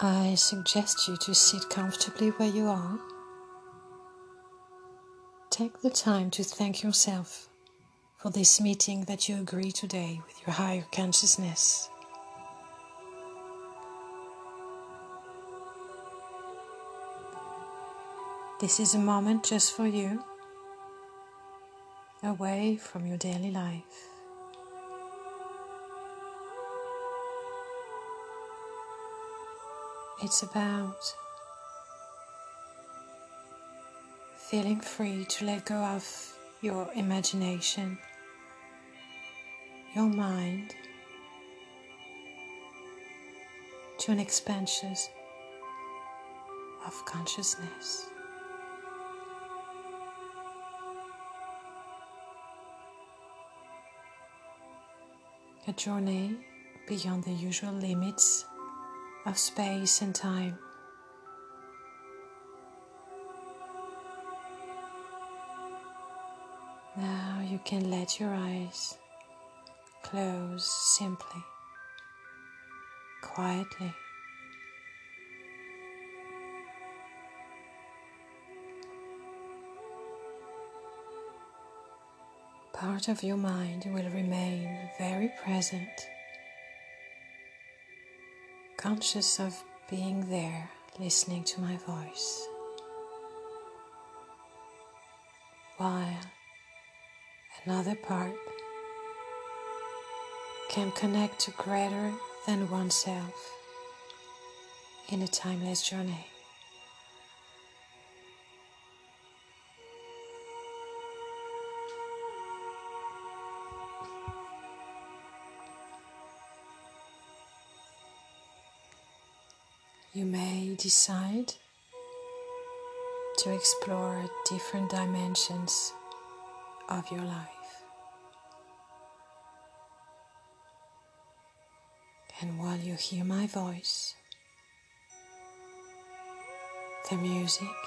I suggest you to sit comfortably where you are. Take the time to thank yourself for this meeting that you agree today with your higher consciousness. This is a moment just for you, away from your daily life. It's about feeling free to let go of your imagination, your mind, to an expansion of consciousness. A journey beyond the usual limits of space and time. Now you can let your eyes close simply, quietly. Part of your mind will remain very present conscious of being there, listening to my voice, while another part can connect to greater than oneself in a timeless journey. You may decide to explore different dimensions of your life. And while you hear my voice, the music,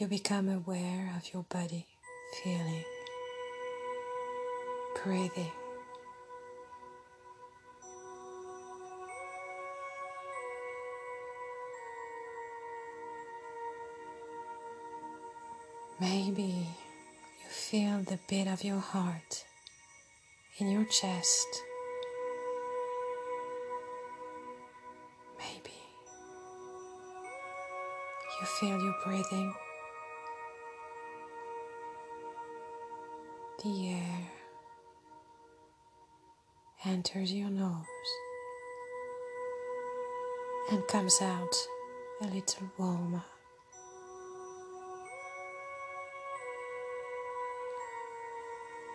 you become aware of your body feeling breathing. Maybe you feel the beat of your heart in your chest. Maybe you feel your breathing the air enters your nose and comes out a little warmer.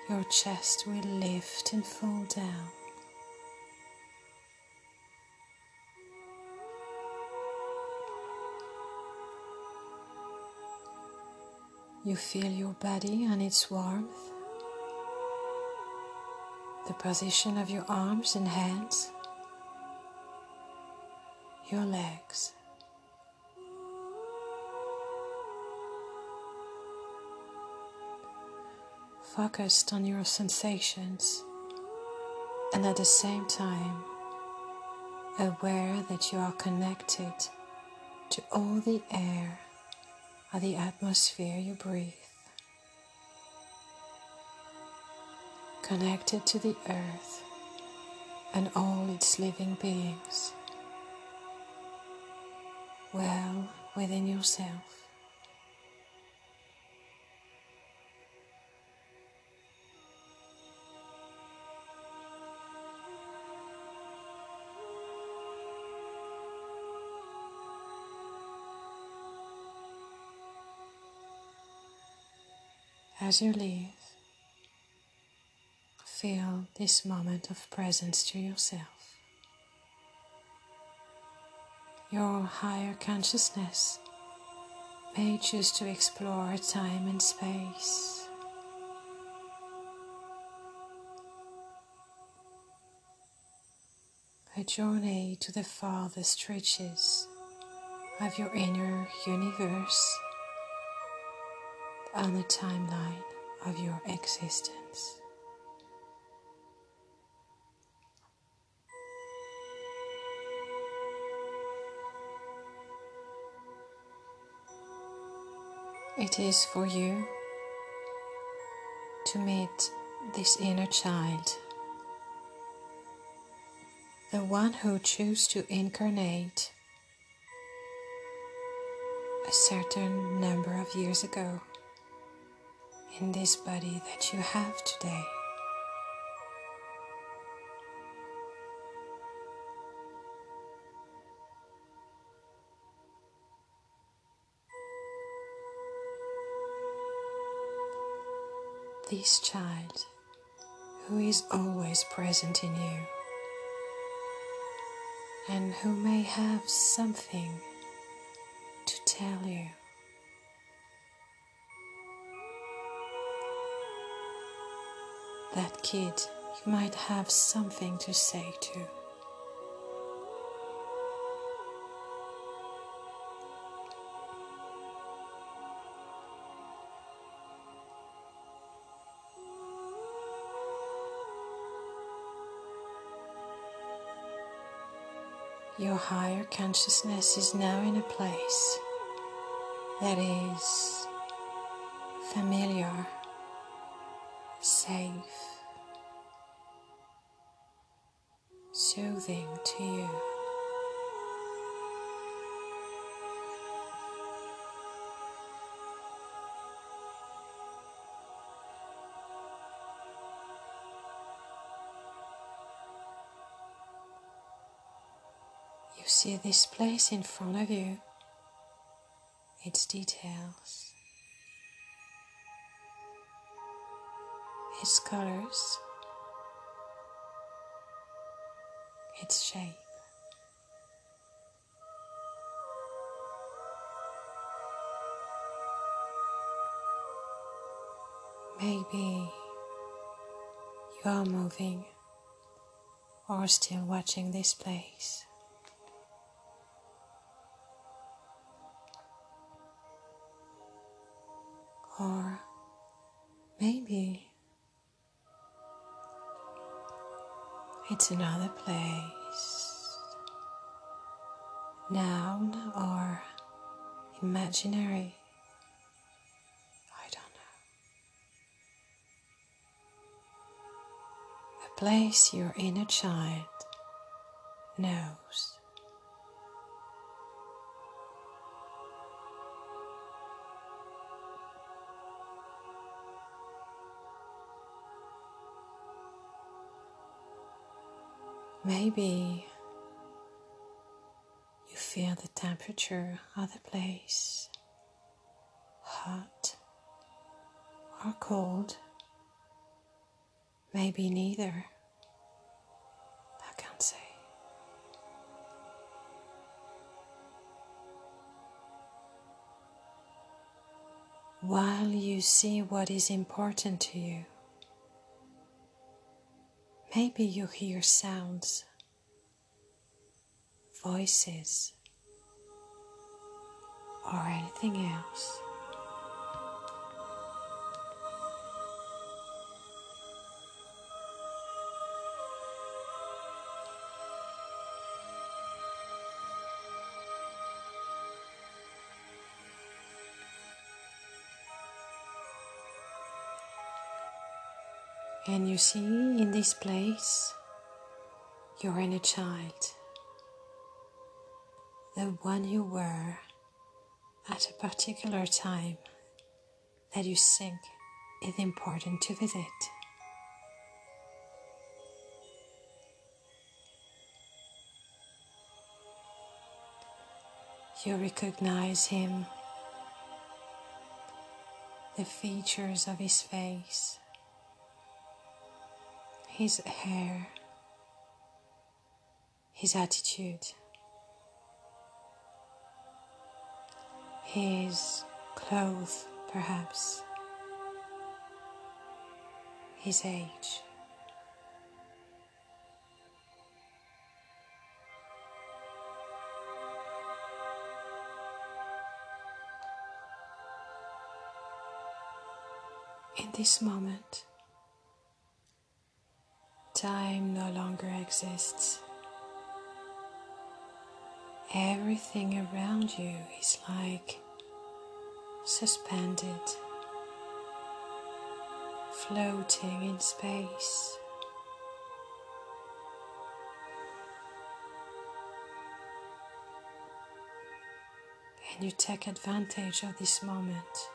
Your chest will lift and fall down. You feel your body and its warmth the position of your arms and hands, your legs. Focused on your sensations and at the same time aware that you are connected to all the air of the atmosphere you breathe. Connected to the earth and all its living beings, well within yourself. As you leave, feel this moment of presence to yourself. Your higher consciousness may choose to explore time and space. A journey to the farthest reaches of your inner universe on the timeline of your existence. It is for you to meet this inner child, the one who chose to incarnate a certain number of years ago in this body that you have today. This child who is always present in you and who may have something to tell you. That kid you might have something to say to. Your higher consciousness is now in a place that is familiar, safe, soothing to you. See this place in front of you, its details, its colors, its shape. Maybe you are moving or still watching this place. Or maybe it's another place, noun or imaginary. I don't know. A place your inner child knows. Maybe you feel the temperature of the place hot or cold. Maybe neither. I can't say. While you see what is important to you, Maybe you hear sounds, voices, or anything else. And you see in this place? Your inner child, the one you were at a particular time that you think is important to visit. You recognize him, the features of his face his hair, his attitude, his clothes, perhaps, his age. In this moment, time no longer exists. Everything around you is like suspended, floating in space. And you take advantage of this moment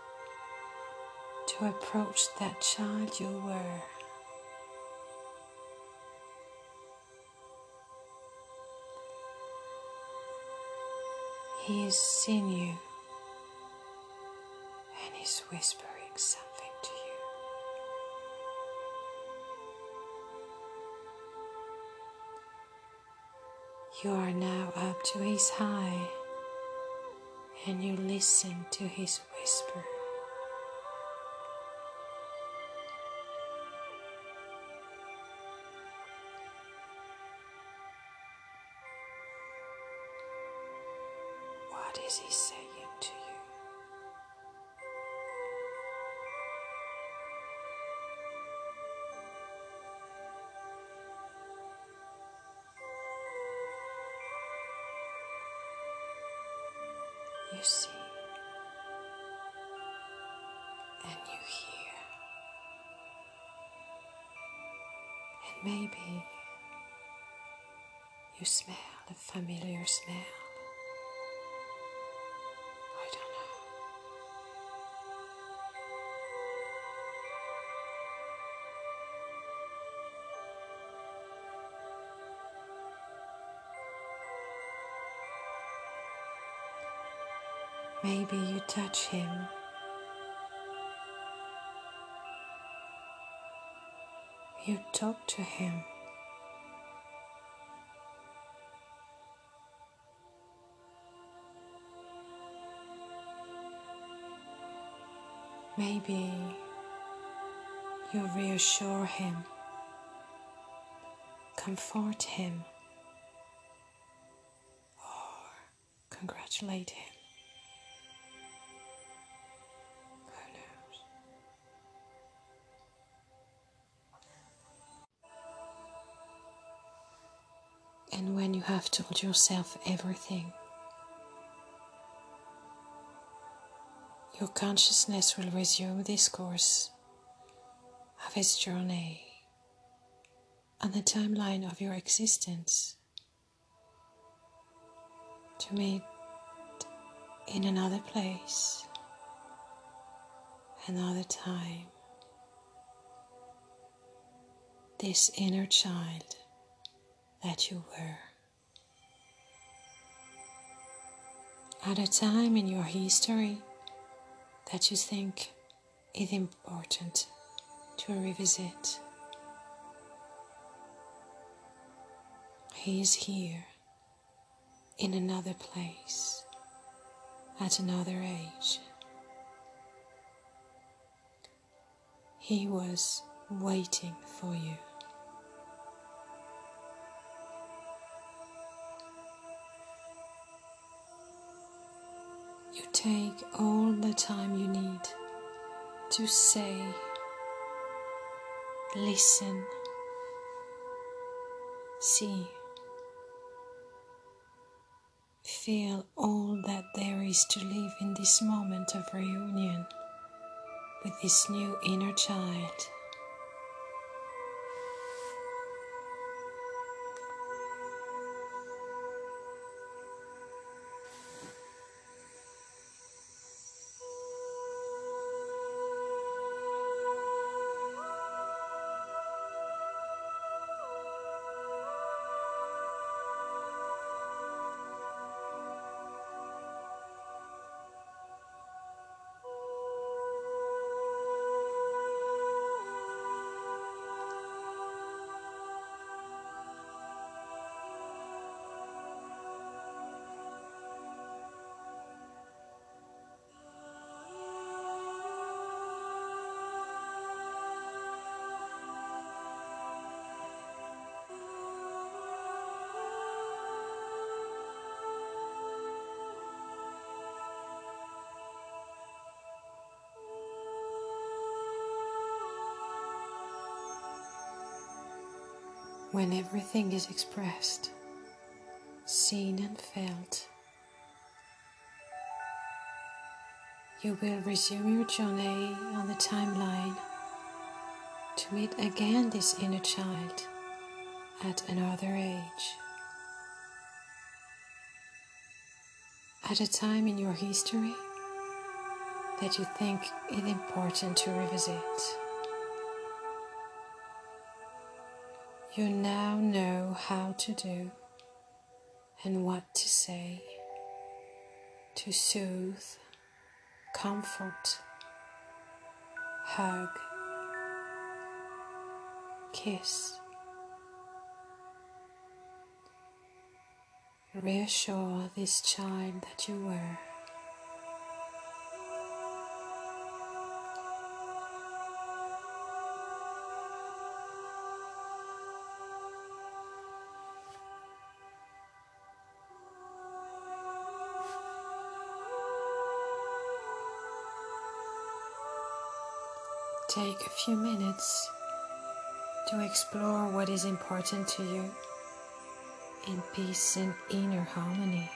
to approach that child you were. He is seeing you and he's whispering something to you. You are now up to his high and you listen to his whisper. You see and you hear, and maybe you smell a familiar smell. Maybe you touch him. You talk to him. Maybe you reassure him, comfort him, or congratulate him. And when you have told yourself everything, your consciousness will resume this course of its journey. On the timeline of your existence to meet in another place, another time, this inner child that you were. At a time in your history that you think is important to revisit. He is here in another place at another age. He was waiting for you. Take all the time you need to say, listen, see, feel all that there is to live in this moment of reunion with this new inner child. When everything is expressed, seen, and felt, you will resume your journey on the timeline to meet again this inner child at another age. At a time in your history that you think it important to revisit. You now know how to do and what to say to soothe, comfort, hug, kiss. Reassure this child that you were. Take a few minutes to explore what is important to you in peace and inner harmony.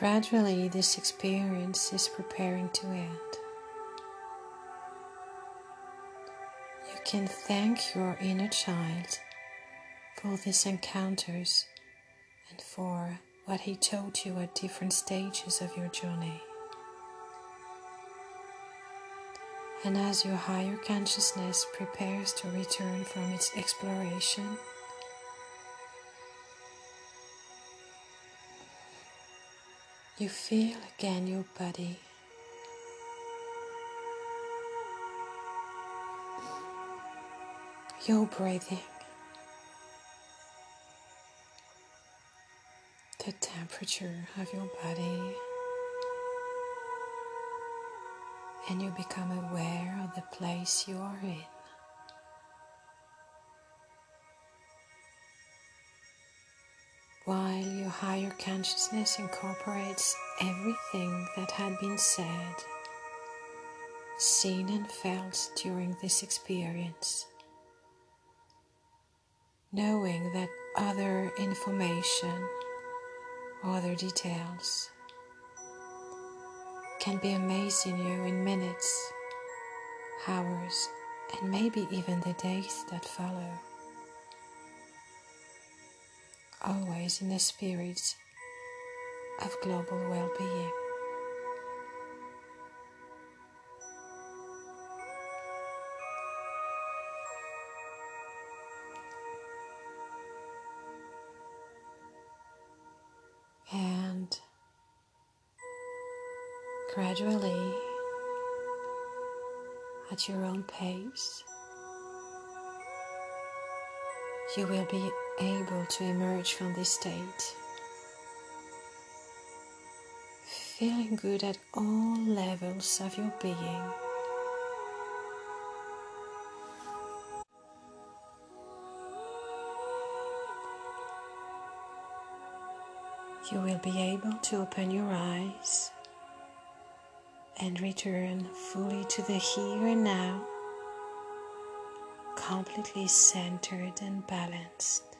Gradually, this experience is preparing to end. You can thank your inner child for these encounters and for what he taught you at different stages of your journey. And as your higher consciousness prepares to return from its exploration, You feel again your body. Your breathing, the temperature of your body, and you become aware of the place you are in. Higher consciousness incorporates everything that had been said, seen, and felt during this experience, knowing that other information, other details can be amazing you in minutes, hours, and maybe even the days that follow always in the spirit of global well being. And gradually, at your own pace, you will be able to emerge from this state. Feeling good at all levels of your being. You will be able to open your eyes and return fully to the here and now completely centered and balanced.